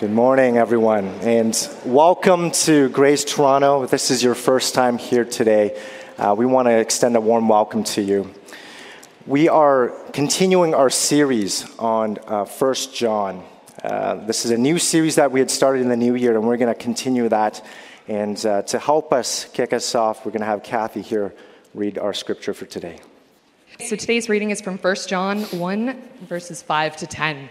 Good morning, everyone, and welcome to Grace Toronto. If this is your first time here today, uh, we want to extend a warm welcome to you. We are continuing our series on uh, 1 John. Uh, this is a new series that we had started in the new year, and we're going to continue that. And uh, to help us kick us off, we're going to have Kathy here read our scripture for today. So today's reading is from 1 John 1, verses 5 to 10.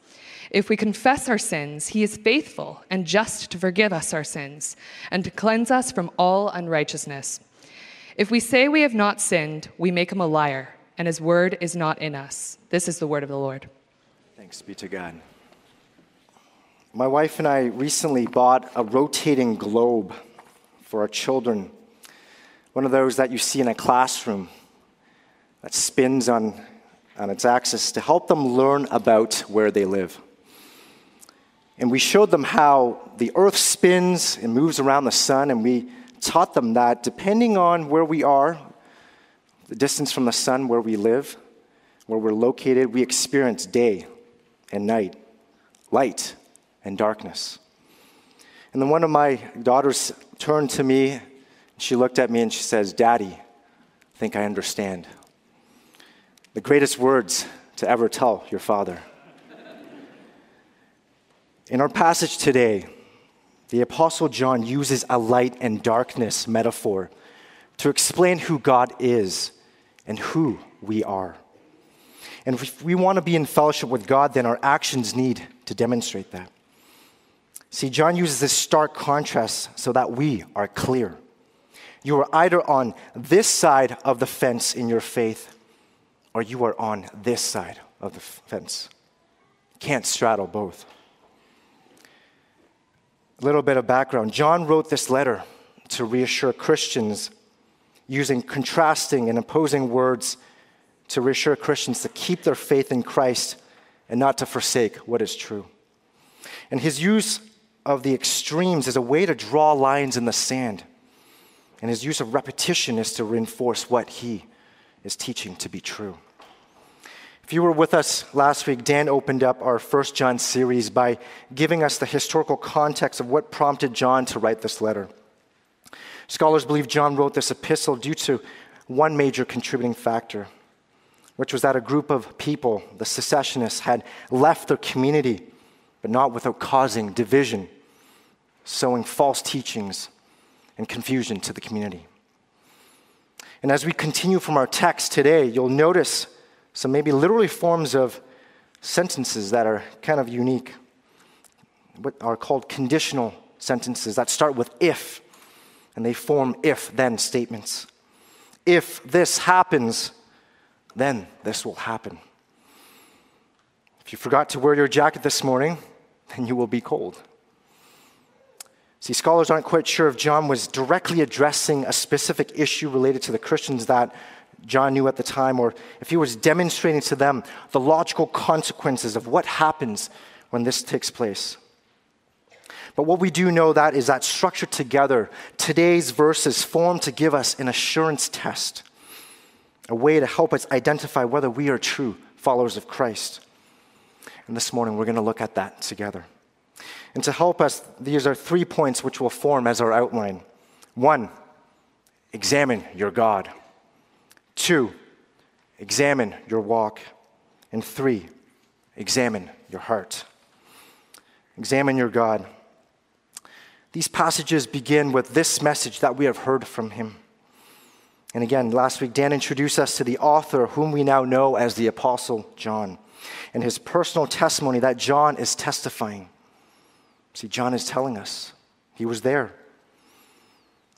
If we confess our sins, he is faithful and just to forgive us our sins and to cleanse us from all unrighteousness. If we say we have not sinned, we make him a liar, and his word is not in us. This is the word of the Lord. Thanks be to God. My wife and I recently bought a rotating globe for our children, one of those that you see in a classroom that spins on, on its axis to help them learn about where they live. And we showed them how the earth spins and moves around the sun, and we taught them that depending on where we are, the distance from the sun where we live, where we're located, we experience day and night, light and darkness. And then one of my daughters turned to me, she looked at me and she says, Daddy, I think I understand. The greatest words to ever tell your father. In our passage today, the Apostle John uses a light and darkness metaphor to explain who God is and who we are. And if we want to be in fellowship with God, then our actions need to demonstrate that. See, John uses this stark contrast so that we are clear. You are either on this side of the fence in your faith, or you are on this side of the fence. Can't straddle both. Little bit of background John wrote this letter to reassure Christians using contrasting and opposing words to reassure Christians to keep their faith in Christ and not to forsake what is true. And his use of the extremes is a way to draw lines in the sand. And his use of repetition is to reinforce what he is teaching to be true. If you were with us last week, Dan opened up our First John series by giving us the historical context of what prompted John to write this letter. Scholars believe John wrote this epistle due to one major contributing factor, which was that a group of people, the secessionists, had left their community, but not without causing division, sowing false teachings and confusion to the community. And as we continue from our text today, you'll notice so maybe literally forms of sentences that are kind of unique, what are called conditional sentences that start with if, and they form if then statements. If this happens, then this will happen. If you forgot to wear your jacket this morning, then you will be cold. See, scholars aren't quite sure if John was directly addressing a specific issue related to the Christians that John knew at the time, or if he was demonstrating to them the logical consequences of what happens when this takes place. But what we do know that is that structured together, today's verses form to give us an assurance test, a way to help us identify whether we are true followers of Christ. And this morning we're going to look at that together. And to help us, these are three points which will form as our outline. One, examine your God. Two, examine your walk. And three, examine your heart. Examine your God. These passages begin with this message that we have heard from him. And again, last week, Dan introduced us to the author, whom we now know as the Apostle John, and his personal testimony that John is testifying. See, John is telling us he was there.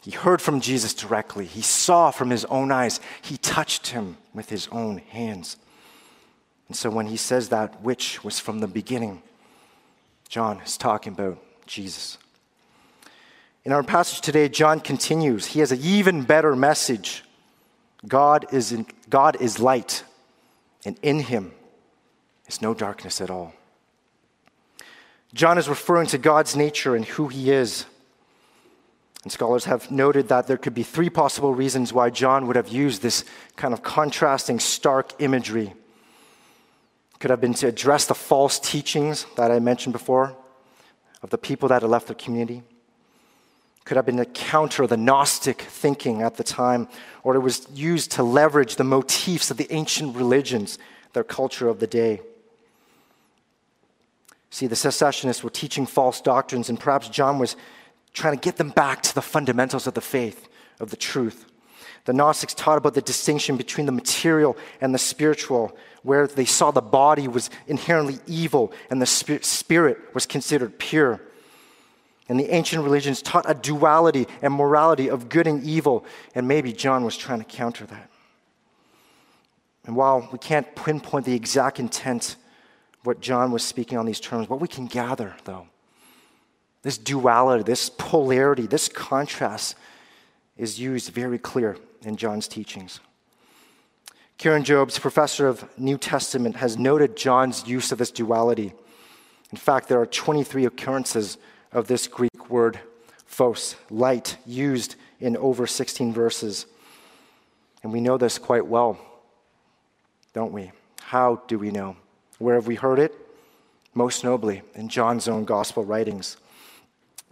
He heard from Jesus directly. He saw from his own eyes. He touched him with his own hands. And so when he says that, which was from the beginning, John is talking about Jesus. In our passage today, John continues. He has an even better message. God is, in, God is light, and in him is no darkness at all. John is referring to God's nature and who he is. And scholars have noted that there could be three possible reasons why John would have used this kind of contrasting, stark imagery. Could have been to address the false teachings that I mentioned before of the people that had left the community. Could have been to counter the Gnostic thinking at the time, or it was used to leverage the motifs of the ancient religions, their culture of the day. See, the secessionists were teaching false doctrines, and perhaps John was trying to get them back to the fundamentals of the faith, of the truth. The Gnostics taught about the distinction between the material and the spiritual, where they saw the body was inherently evil and the spirit was considered pure. And the ancient religions taught a duality and morality of good and evil, and maybe John was trying to counter that. And while we can't pinpoint the exact intent what John was speaking on these terms, what we can gather, though, this duality, this polarity, this contrast is used very clear in John's teachings. Karen Jobes, professor of New Testament, has noted John's use of this duality. In fact, there are 23 occurrences of this Greek word, phos, light, used in over 16 verses. And we know this quite well, don't we? How do we know? Where have we heard it? Most nobly in John's own gospel writings.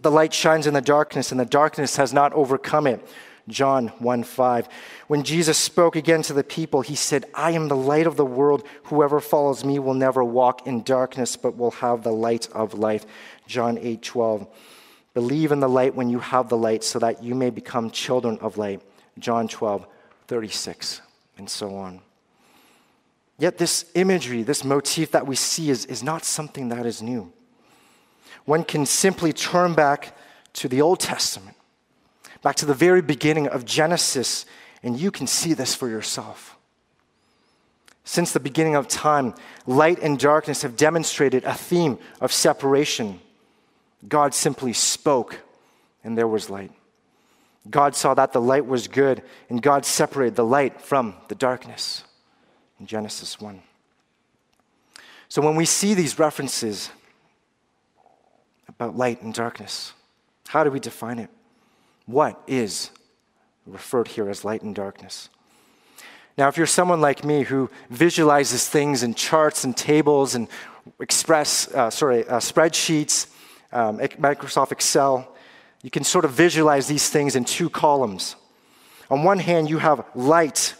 The light shines in the darkness, and the darkness has not overcome it. John 1 5. When Jesus spoke again to the people, he said, I am the light of the world. Whoever follows me will never walk in darkness, but will have the light of life. John 8 12. Believe in the light when you have the light, so that you may become children of light. John 12 36, and so on. Yet, this imagery, this motif that we see, is, is not something that is new. One can simply turn back to the Old Testament back to the very beginning of Genesis, and you can see this for yourself. Since the beginning of time, light and darkness have demonstrated a theme of separation. God simply spoke, and there was light. God saw that the light was good, and God separated the light from the darkness in Genesis 1. So when we see these references about light and darkness, how do we define it? What is referred here as light and darkness? Now, if you're someone like me who visualizes things in charts and tables and express, uh, sorry, uh, spreadsheets, um, Microsoft Excel, you can sort of visualize these things in two columns. On one hand, you have light,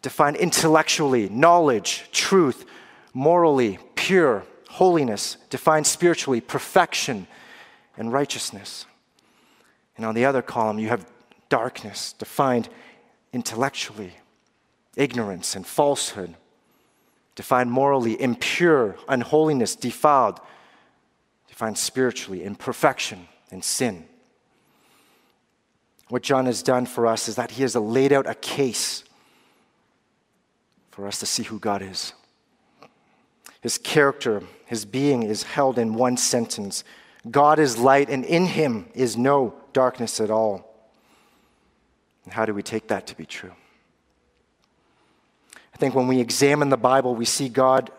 defined intellectually, knowledge, truth, morally, pure, holiness, defined spiritually, perfection, and righteousness. And on the other column, you have darkness, defined intellectually, ignorance and falsehood, defined morally, impure, unholiness, defiled, defined spiritually, imperfection and sin. What John has done for us is that he has laid out a case for us to see who God is. His character, his being is held in one sentence God is light, and in him is no darkness at all. And how do we take that to be true? I think when we examine the Bible, we see God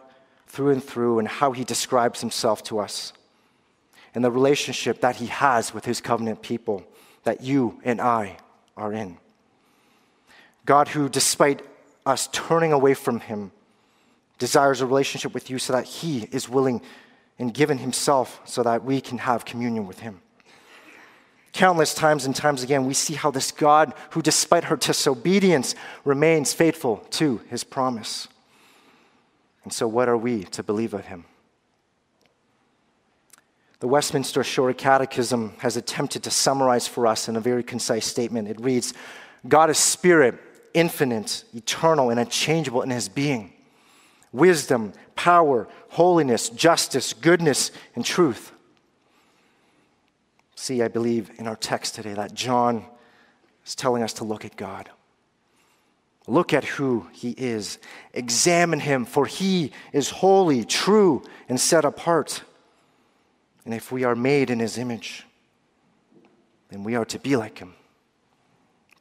through and through and how he describes himself to us and the relationship that he has with his covenant people that you and I are in. God, who, despite us turning away from him, desires a relationship with you so that he is willing and given himself so that we can have communion with him. Countless times and times again, we see how this God, who despite her disobedience, remains faithful to his promise. And so, what are we to believe of him? The Westminster Shorter Catechism has attempted to summarize for us in a very concise statement. It reads God is spirit, infinite, eternal, and unchangeable in his being wisdom, power, holiness, justice, goodness, and truth. See, I believe in our text today that John is telling us to look at God. Look at who he is. Examine him, for he is holy, true, and set apart. And if we are made in his image, then we are to be like him,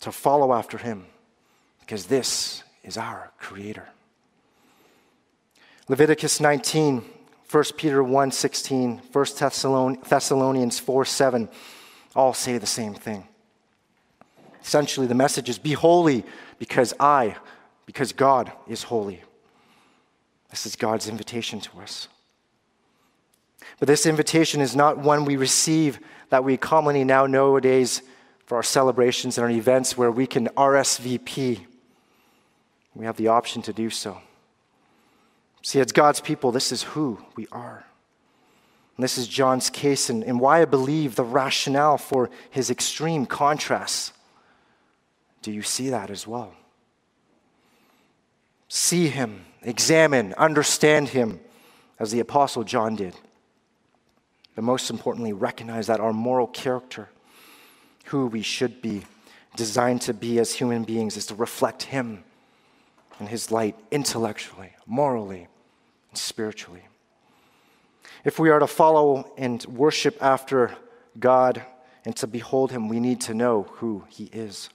to follow after him, because this is our Creator. Leviticus 19, 1 Peter 1 16, 1 Thessalonians 4 7 all say the same thing. Essentially, the message is be holy because I, because God is holy. This is God's invitation to us. But this invitation is not one we receive that we commonly now nowadays for our celebrations and our events where we can RSVP. We have the option to do so. See, as God's people, this is who we are. And this is John's case and, and why I believe the rationale for his extreme contrasts. Do you see that as well? See him, examine, understand him, as the Apostle John did. But most importantly, recognize that our moral character, who we should be, designed to be as human beings, is to reflect him and his light intellectually, morally, spiritually. If we are to follow and worship after God and to behold Him, we need to know who He is.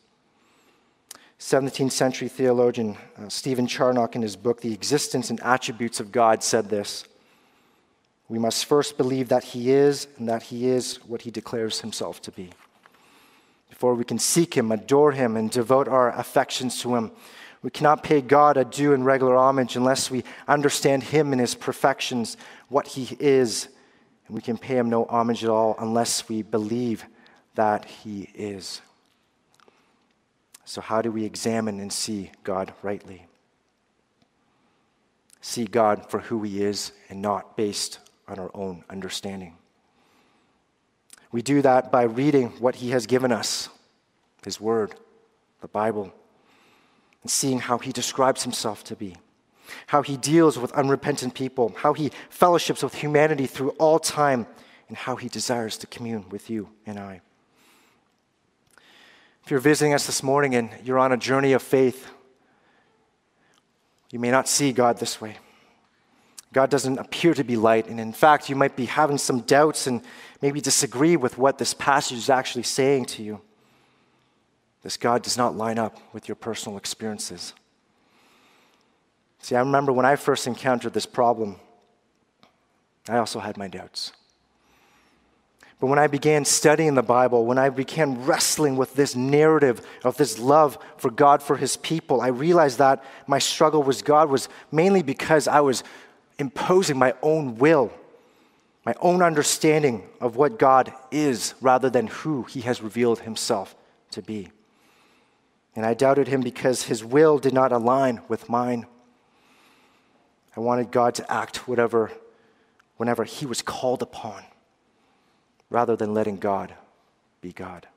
17th century theologian uh, Stephen Charnock, in his book, The Existence and Attributes of God, said this We must first believe that He is and that He is what He declares Himself to be. Before we can seek Him, adore Him, and devote our affections to Him, we cannot pay God a due and regular homage unless we understand Him and His perfections, what He is. And we can pay Him no homage at all unless we believe that He is. So, how do we examine and see God rightly? See God for who He is and not based on our own understanding. We do that by reading what He has given us His Word, the Bible and seeing how he describes himself to be, how he deals with unrepentant people, how he fellowships with humanity through all time, and how he desires to commune with you and I. If you're visiting us this morning and you're on a journey of faith, you may not see God this way. God doesn't appear to be light, and in fact, you might be having some doubts and maybe disagree with what this passage is actually saying to you. This God does not line up with your personal experiences. See, I remember when I first encountered this problem, I also had my doubts. But when I began studying the Bible, when I began wrestling with this narrative of this love for God for his people, I realized that my struggle with God was mainly because I was imposing my own will, my own understanding of what God is rather than who he has revealed himself to be. And I doubted him because his will did not align with mine. I wanted God to act whatever, whenever he was called upon, rather than letting God be God.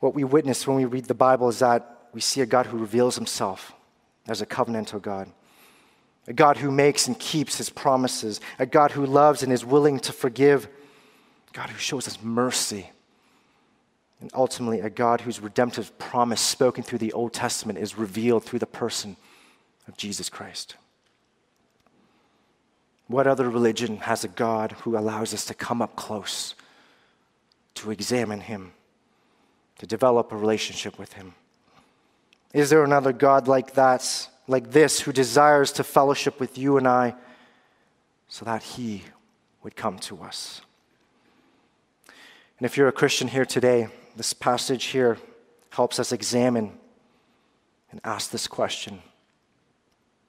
What we witness when we read the Bible is that we see a God who reveals himself as a covenantal God, a God who makes and keeps his promises, a God who loves and is willing to forgive, a God who shows us mercy and ultimately a God whose redemptive promise spoken through the Old Testament is revealed through the person of Jesus Christ. What other religion has a God who allows us to come up close, to examine Him, to develop a relationship with Him? Is there another God like that, like this, who desires to fellowship with you and I so that He would come to us? And if you're a Christian here today, this passage here helps us examine and ask this question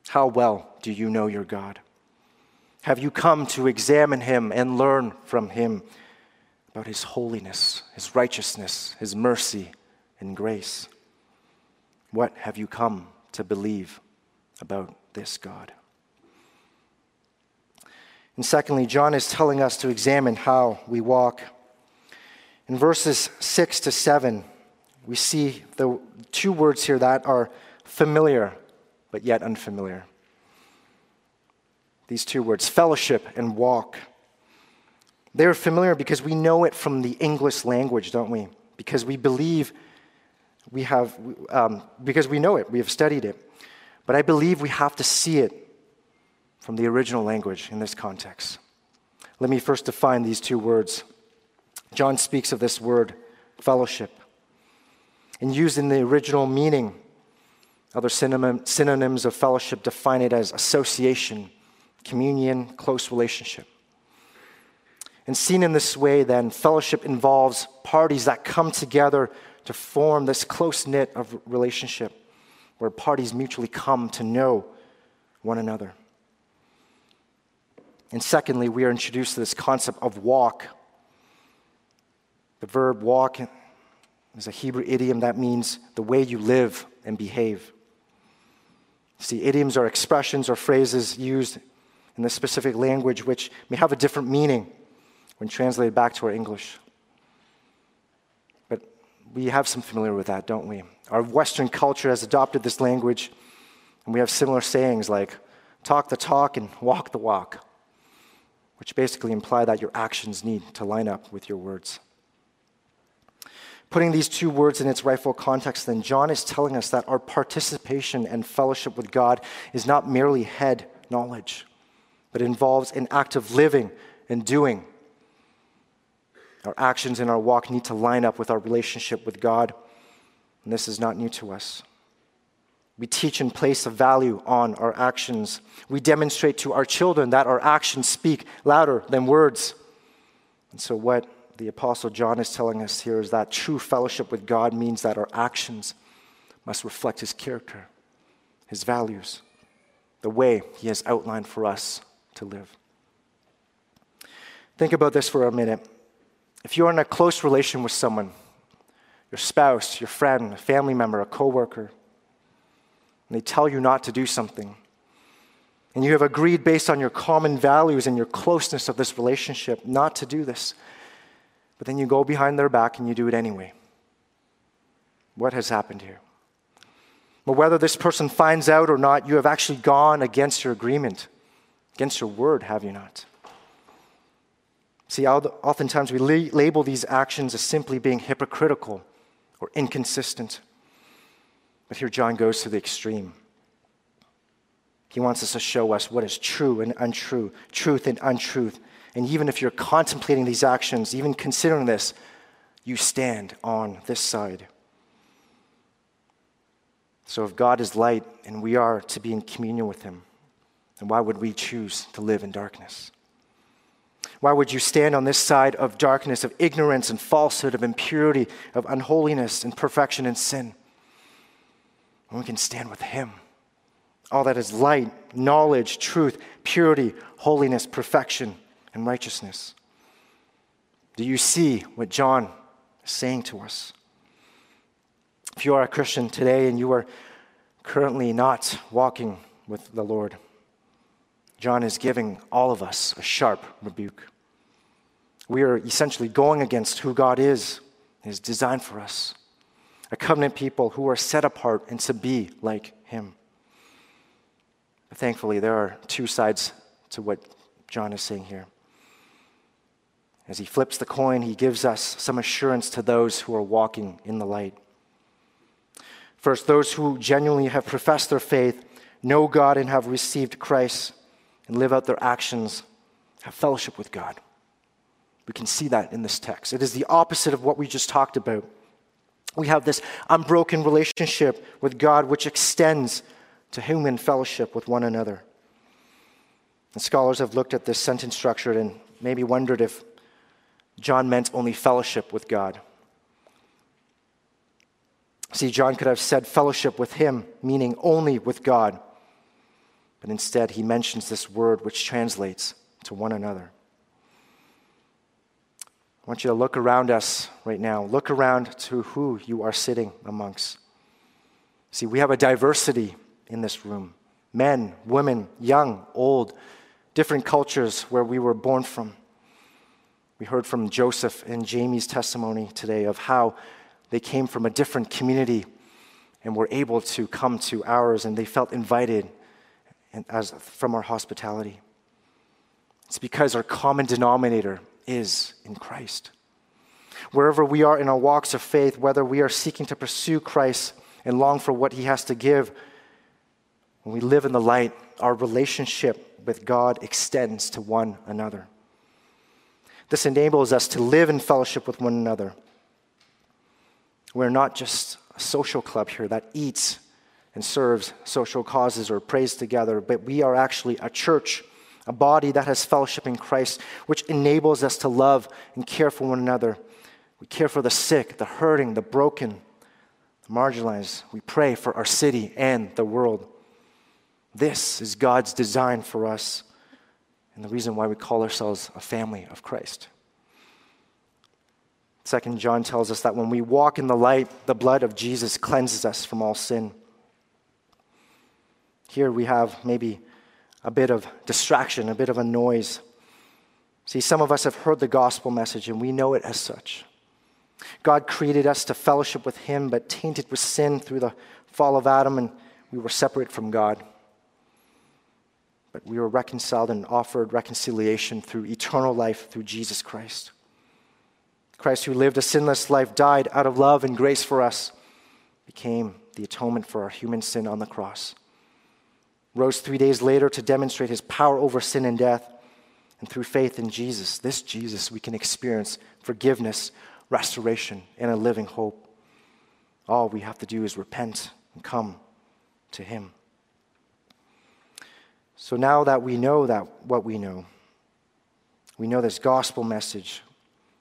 How well do you know your God? Have you come to examine him and learn from him about his holiness, his righteousness, his mercy, and grace? What have you come to believe about this God? And secondly, John is telling us to examine how we walk in verses 6 to 7, we see the two words here that are familiar but yet unfamiliar. These two words, fellowship and walk. They're familiar because we know it from the English language, don't we? Because we believe we have, um, because we know it, we have studied it. But I believe we have to see it from the original language in this context. Let me first define these two words John speaks of this word, fellowship. And used in the original meaning, other synonyms of fellowship define it as association, communion, close relationship. And seen in this way, then, fellowship involves parties that come together to form this close knit of relationship where parties mutually come to know one another. And secondly, we are introduced to this concept of walk. The verb walk is a Hebrew idiom that means the way you live and behave. See, idioms are expressions or phrases used in the specific language which may have a different meaning when translated back to our English. But we have some familiar with that, don't we? Our Western culture has adopted this language, and we have similar sayings like talk the talk and walk the walk, which basically imply that your actions need to line up with your words. Putting these two words in its rightful context, then, John is telling us that our participation and fellowship with God is not merely head knowledge, but involves an act of living and doing. Our actions and our walk need to line up with our relationship with God, and this is not new to us. We teach and place a value on our actions. We demonstrate to our children that our actions speak louder than words. And so, what the Apostle John is telling us here is that true fellowship with God means that our actions must reflect his character, his values, the way he has outlined for us to live. Think about this for a minute. If you're in a close relation with someone, your spouse, your friend, a family member, a coworker, and they tell you not to do something, and you have agreed based on your common values and your closeness of this relationship not to do this, but then you go behind their back and you do it anyway. What has happened here? But whether this person finds out or not, you have actually gone against your agreement, against your word, have you not? See, oftentimes we label these actions as simply being hypocritical or inconsistent. But here John goes to the extreme. He wants us to show us what is true and untrue, truth and untruth, and even if you're contemplating these actions, even considering this, you stand on this side. So if God is light and we are to be in communion with Him, then why would we choose to live in darkness? Why would you stand on this side of darkness, of ignorance and falsehood, of impurity, of unholiness and perfection and sin? When we can stand with Him. All that is light, knowledge, truth, purity, holiness, perfection and righteousness. Do you see what John is saying to us? If you are a Christian today and you are currently not walking with the Lord, John is giving all of us a sharp rebuke. We are essentially going against who God is, His design for us. A covenant people who are set apart and to be like Him. Thankfully, there are two sides to what John is saying here. As he flips the coin, he gives us some assurance to those who are walking in the light. First, those who genuinely have professed their faith, know God, and have received Christ, and live out their actions, have fellowship with God. We can see that in this text. It is the opposite of what we just talked about. We have this unbroken relationship with God which extends to human fellowship with one another. And scholars have looked at this sentence structure and maybe wondered if John meant only fellowship with God. See, John could have said fellowship with him, meaning only with God. But instead, he mentions this word which translates to one another. I want you to look around us right now. Look around to who you are sitting amongst. See, we have a diversity in this room men, women, young, old, different cultures where we were born from. We heard from Joseph and Jamie's testimony today of how they came from a different community and were able to come to ours and they felt invited as, from our hospitality. It's because our common denominator is in Christ. Wherever we are in our walks of faith, whether we are seeking to pursue Christ and long for what he has to give, when we live in the light, our relationship with God extends to one another. This enables us to live in fellowship with one another. We're not just a social club here that eats and serves social causes or prays together, but we are actually a church, a body that has fellowship in Christ, which enables us to love and care for one another. We care for the sick, the hurting, the broken, the marginalized. We pray for our city and the world. This is God's design for us and the reason why we call ourselves a family of Christ. Second John tells us that when we walk in the light, the blood of Jesus cleanses us from all sin. Here we have maybe a bit of distraction, a bit of a noise. See, some of us have heard the gospel message and we know it as such. God created us to fellowship with Him, but tainted with sin through the fall of Adam, and we were separate from God. But we were reconciled and offered reconciliation through eternal life through Jesus Christ. Christ, who lived a sinless life, died out of love and grace for us, became the atonement for our human sin on the cross. Rose three days later to demonstrate his power over sin and death. And through faith in Jesus, this Jesus, we can experience forgiveness, restoration, and a living hope. All we have to do is repent and come to him. So now that we know that what we know, we know this gospel message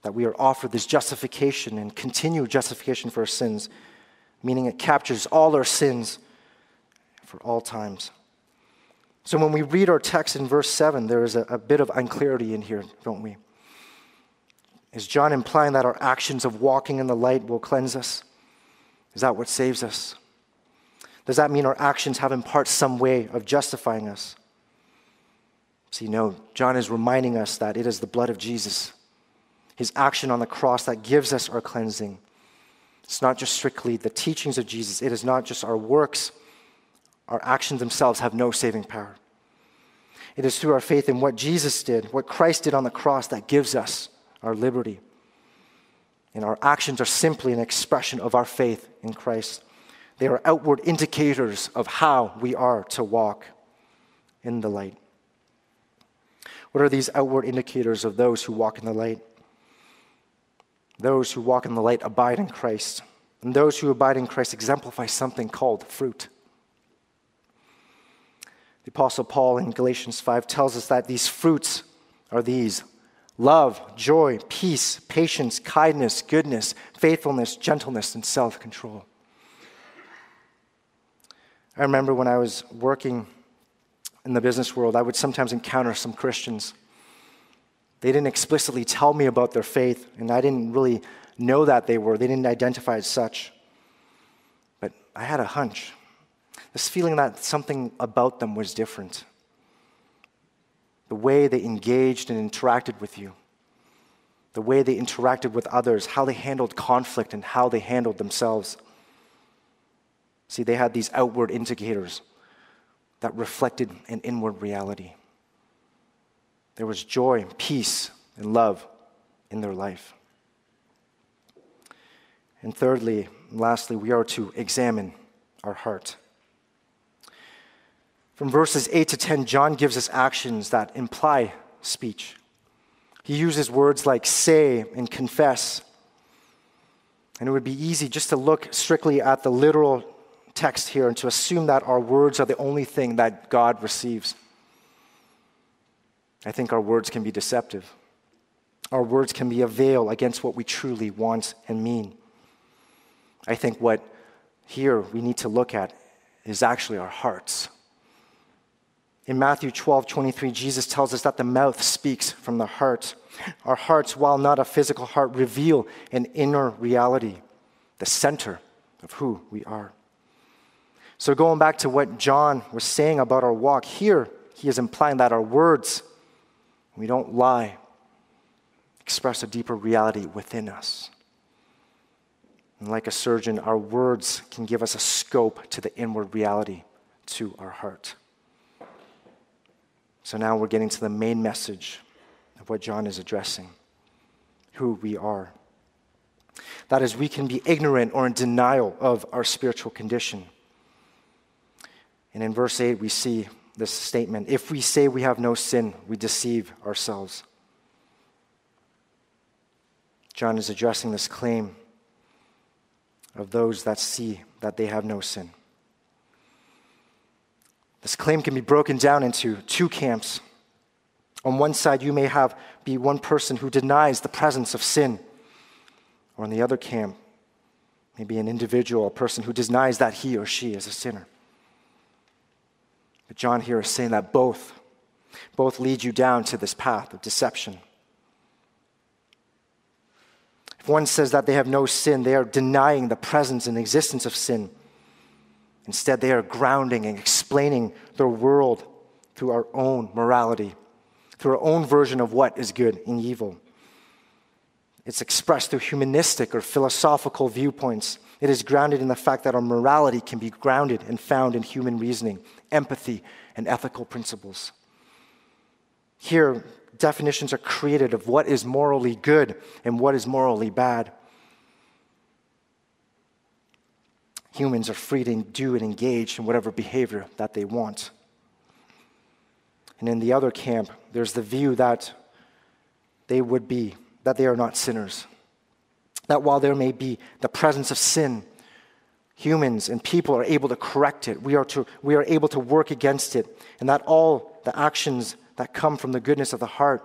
that we are offered this justification and continued justification for our sins, meaning it captures all our sins for all times. So when we read our text in verse 7, there is a, a bit of unclarity in here, don't we? Is John implying that our actions of walking in the light will cleanse us? Is that what saves us? Does that mean our actions have in part some way of justifying us? See, no, John is reminding us that it is the blood of Jesus, his action on the cross, that gives us our cleansing. It's not just strictly the teachings of Jesus, it is not just our works. Our actions themselves have no saving power. It is through our faith in what Jesus did, what Christ did on the cross, that gives us our liberty. And our actions are simply an expression of our faith in Christ. They are outward indicators of how we are to walk in the light. What are these outward indicators of those who walk in the light? Those who walk in the light abide in Christ. And those who abide in Christ exemplify something called fruit. The Apostle Paul in Galatians 5 tells us that these fruits are these love, joy, peace, patience, kindness, goodness, faithfulness, gentleness, and self control. I remember when I was working in the business world, I would sometimes encounter some Christians. They didn't explicitly tell me about their faith, and I didn't really know that they were. They didn't identify as such. But I had a hunch this feeling that something about them was different. The way they engaged and interacted with you, the way they interacted with others, how they handled conflict, and how they handled themselves. See, they had these outward indicators that reflected an inward reality. There was joy, peace, and love in their life. And thirdly, and lastly, we are to examine our heart. From verses 8 to 10, John gives us actions that imply speech. He uses words like say and confess. And it would be easy just to look strictly at the literal text here and to assume that our words are the only thing that God receives. I think our words can be deceptive. Our words can be a veil against what we truly want and mean. I think what here we need to look at is actually our hearts. In Matthew 12, 23, Jesus tells us that the mouth speaks from the heart. Our hearts, while not a physical heart, reveal an inner reality, the center of who we are. So, going back to what John was saying about our walk, here he is implying that our words, we don't lie, express a deeper reality within us. And like a surgeon, our words can give us a scope to the inward reality to our heart. So now we're getting to the main message of what John is addressing who we are. That is, we can be ignorant or in denial of our spiritual condition. And in verse 8, we see this statement If we say we have no sin, we deceive ourselves. John is addressing this claim of those that see that they have no sin. This claim can be broken down into two camps. On one side, you may have be one person who denies the presence of sin, or on the other camp, maybe an individual, a person who denies that he or she is a sinner. But John here is saying that both, both lead you down to this path of deception. If one says that they have no sin, they are denying the presence and existence of sin. Instead, they are grounding and explaining their world through our own morality, through our own version of what is good and evil. It's expressed through humanistic or philosophical viewpoints. It is grounded in the fact that our morality can be grounded and found in human reasoning, empathy, and ethical principles. Here, definitions are created of what is morally good and what is morally bad. Humans are free to do and engage in whatever behavior that they want. And in the other camp, there's the view that they would be, that they are not sinners. That while there may be the presence of sin, humans and people are able to correct it. We are, to, we are able to work against it. And that all the actions that come from the goodness of the heart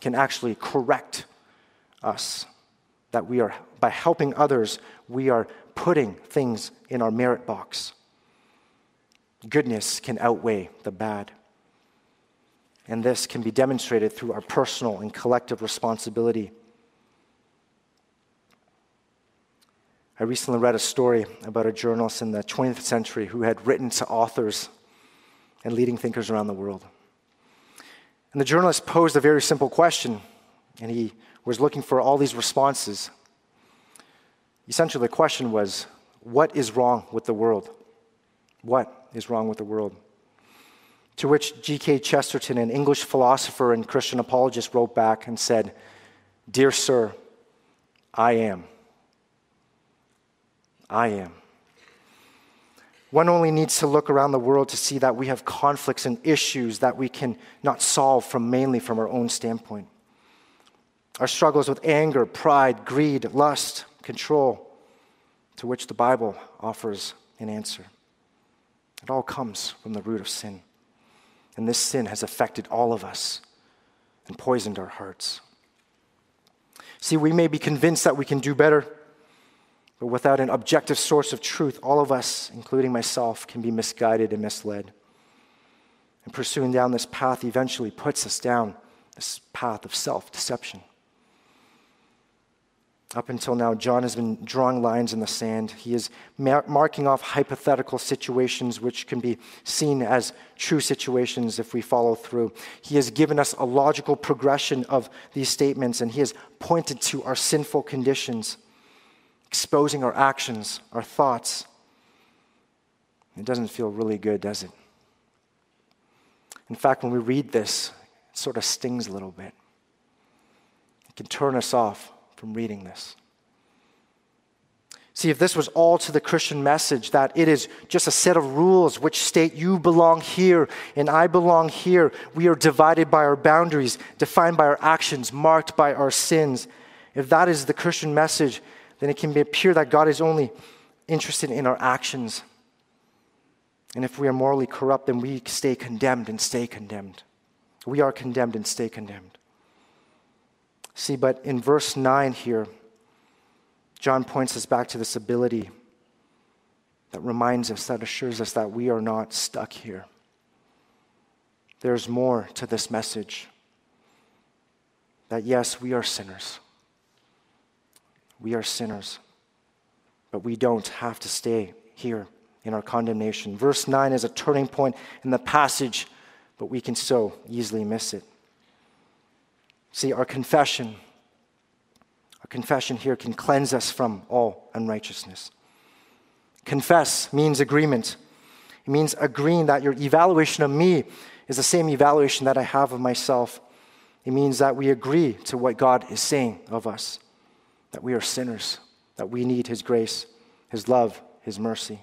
can actually correct us. That we are, by helping others, we are putting things in our merit box. Goodness can outweigh the bad. And this can be demonstrated through our personal and collective responsibility. I recently read a story about a journalist in the 20th century who had written to authors and leading thinkers around the world. And the journalist posed a very simple question, and he was looking for all these responses. Essentially, the question was what is wrong with the world? What is wrong with the world? To which G.K. Chesterton, an English philosopher and Christian apologist, wrote back and said, Dear sir, I am. I am. One only needs to look around the world to see that we have conflicts and issues that we can not solve from mainly from our own standpoint. Our struggles with anger, pride, greed, lust, control, to which the Bible offers an answer. It all comes from the root of sin. And this sin has affected all of us and poisoned our hearts. See, we may be convinced that we can do better but without an objective source of truth, all of us, including myself, can be misguided and misled. And pursuing down this path eventually puts us down this path of self deception. Up until now, John has been drawing lines in the sand. He is mar- marking off hypothetical situations which can be seen as true situations if we follow through. He has given us a logical progression of these statements, and he has pointed to our sinful conditions exposing our actions, our thoughts. It doesn't feel really good, does it? In fact, when we read this, it sort of stings a little bit. It can turn us off from reading this. See, if this was all to the Christian message, that it is just a set of rules which state you belong here and I belong here, we are divided by our boundaries, defined by our actions, marked by our sins. If that is the Christian message, then it can appear that God is only interested in our actions. And if we are morally corrupt, then we stay condemned and stay condemned. We are condemned and stay condemned. See, but in verse 9 here, John points us back to this ability that reminds us, that assures us that we are not stuck here. There's more to this message. That yes, we are sinners. We are sinners, but we don't have to stay here in our condemnation. Verse 9 is a turning point in the passage, but we can so easily miss it. See, our confession, our confession here can cleanse us from all unrighteousness. Confess means agreement. It means agreeing that your evaluation of me is the same evaluation that I have of myself. It means that we agree to what God is saying of us that we are sinners, that we need His grace, His love, His mercy,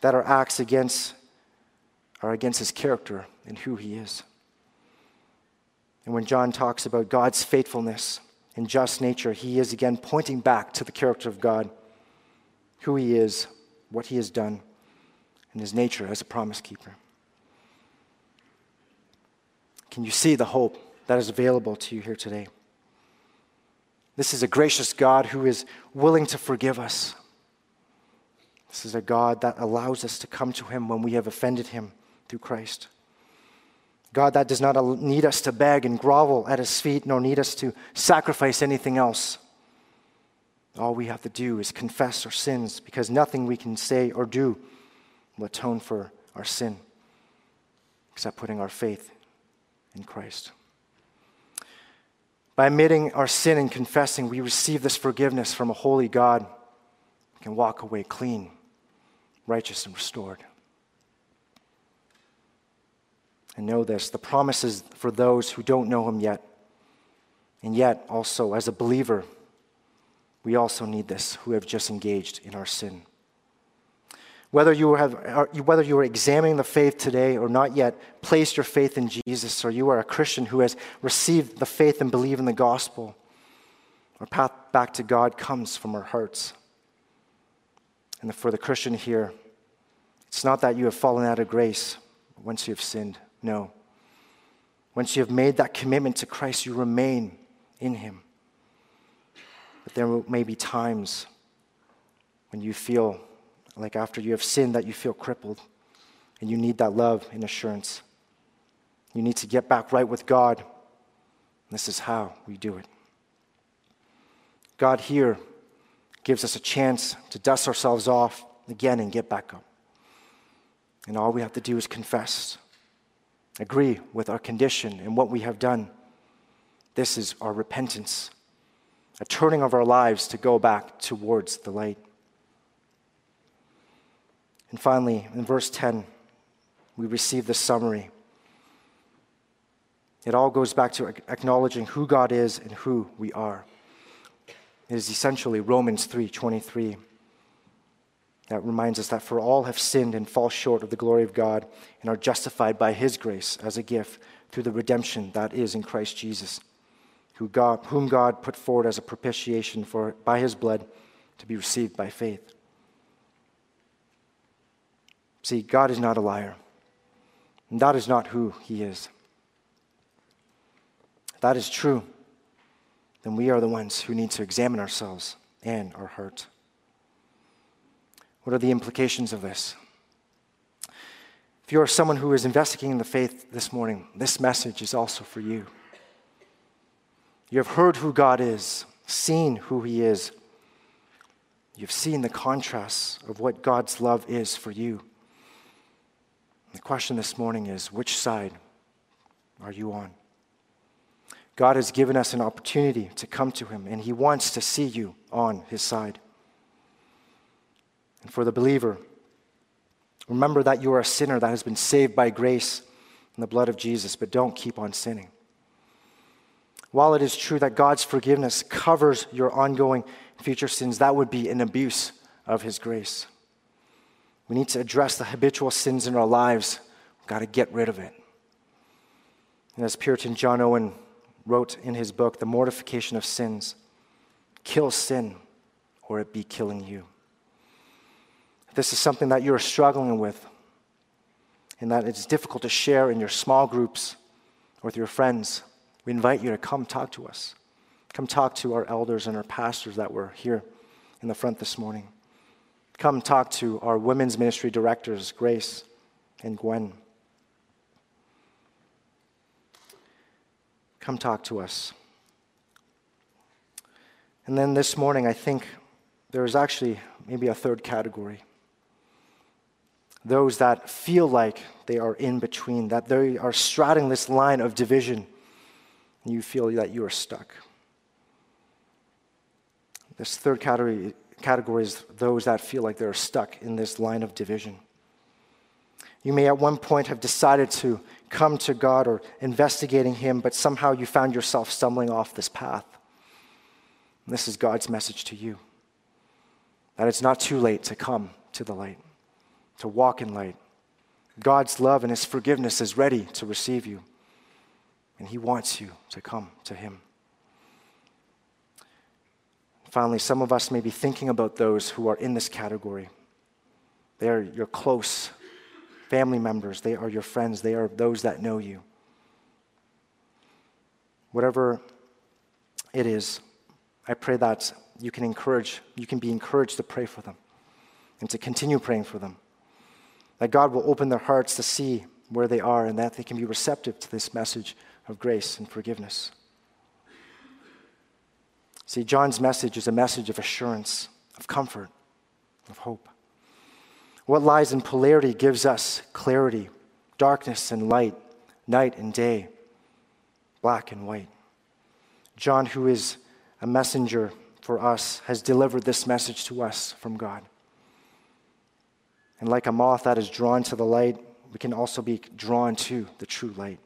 that our acts against are against His character and who He is. And when John talks about God's faithfulness and just nature, he is again pointing back to the character of God, who he is, what he has done, and his nature as a promise keeper. Can you see the hope that is available to you here today? This is a gracious God who is willing to forgive us. This is a God that allows us to come to him when we have offended him through Christ. God that does not need us to beg and grovel at his feet, nor need us to sacrifice anything else. All we have to do is confess our sins because nothing we can say or do will atone for our sin except putting our faith in Christ. By admitting our sin and confessing, we receive this forgiveness from a holy God. We can walk away clean, righteous, and restored. And know this the promise is for those who don't know Him yet. And yet, also, as a believer, we also need this who have just engaged in our sin. Whether you, have, whether you are examining the faith today or not yet placed your faith in Jesus, or you are a Christian who has received the faith and believe in the gospel, our path back to God comes from our hearts. And for the Christian here, it's not that you have fallen out of grace once you have sinned. No. Once you have made that commitment to Christ, you remain in Him. But there may be times when you feel like after you have sinned that you feel crippled and you need that love and assurance. You need to get back right with God. This is how we do it. God here gives us a chance to dust ourselves off again and get back up. And all we have to do is confess, agree with our condition and what we have done. This is our repentance, a turning of our lives to go back towards the light. And finally, in verse 10, we receive the summary. It all goes back to acknowledging who God is and who we are. It is essentially Romans 3:23 that reminds us that for all have sinned and fall short of the glory of God and are justified by his grace as a gift through the redemption that is in Christ Jesus, who God, whom God put forward as a propitiation for by his blood to be received by faith. See, God is not a liar. And that is not who he is. If that is true, then we are the ones who need to examine ourselves and our heart. What are the implications of this? If you are someone who is investigating the faith this morning, this message is also for you. You have heard who God is, seen who He is. You've seen the contrasts of what God's love is for you. The question this morning is which side are you on? God has given us an opportunity to come to Him, and He wants to see you on His side. And for the believer, remember that you are a sinner that has been saved by grace in the blood of Jesus, but don't keep on sinning. While it is true that God's forgiveness covers your ongoing future sins, that would be an abuse of His grace. We need to address the habitual sins in our lives. We've got to get rid of it. And as Puritan John Owen wrote in his book, The Mortification of Sins kill sin, or it be killing you. If this is something that you're struggling with, and that it's difficult to share in your small groups or with your friends, we invite you to come talk to us. Come talk to our elders and our pastors that were here in the front this morning come talk to our women's ministry directors, Grace and Gwen. Come talk to us. And then this morning, I think there is actually maybe a third category. Those that feel like they are in between, that they are straddling this line of division, and you feel that you are stuck. This third category categories those that feel like they're stuck in this line of division. You may at one point have decided to come to God or investigating Him, but somehow you found yourself stumbling off this path. And this is God's message to you that it's not too late to come to the light, to walk in light. God's love and His forgiveness is ready to receive you, and He wants you to come to Him. Finally, some of us may be thinking about those who are in this category. They are your close family members, they are your friends, they are those that know you. Whatever it is, I pray that you can encourage, you can be encouraged to pray for them and to continue praying for them. That God will open their hearts to see where they are and that they can be receptive to this message of grace and forgiveness. See, John's message is a message of assurance, of comfort, of hope. What lies in polarity gives us clarity, darkness and light, night and day, black and white. John, who is a messenger for us, has delivered this message to us from God. And like a moth that is drawn to the light, we can also be drawn to the true light.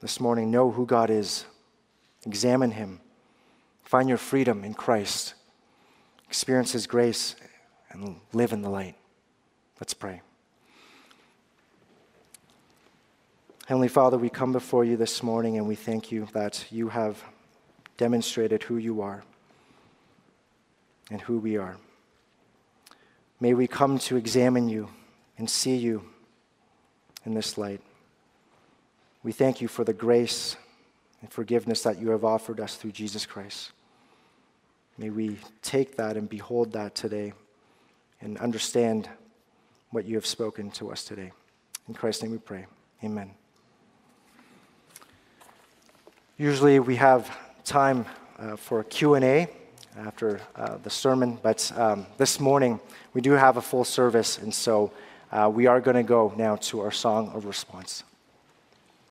This morning, know who God is, examine Him, find your freedom in Christ, experience His grace, and live in the light. Let's pray. Heavenly Father, we come before you this morning and we thank you that you have demonstrated who you are and who we are. May we come to examine you and see you in this light. We thank you for the grace and forgiveness that you have offered us through Jesus Christ. May we take that and behold that today and understand what you have spoken to us today. In Christ's name we pray. Amen. Usually we have time uh, for Q&A after uh, the sermon, but um, this morning we do have a full service, and so uh, we are going to go now to our song of response.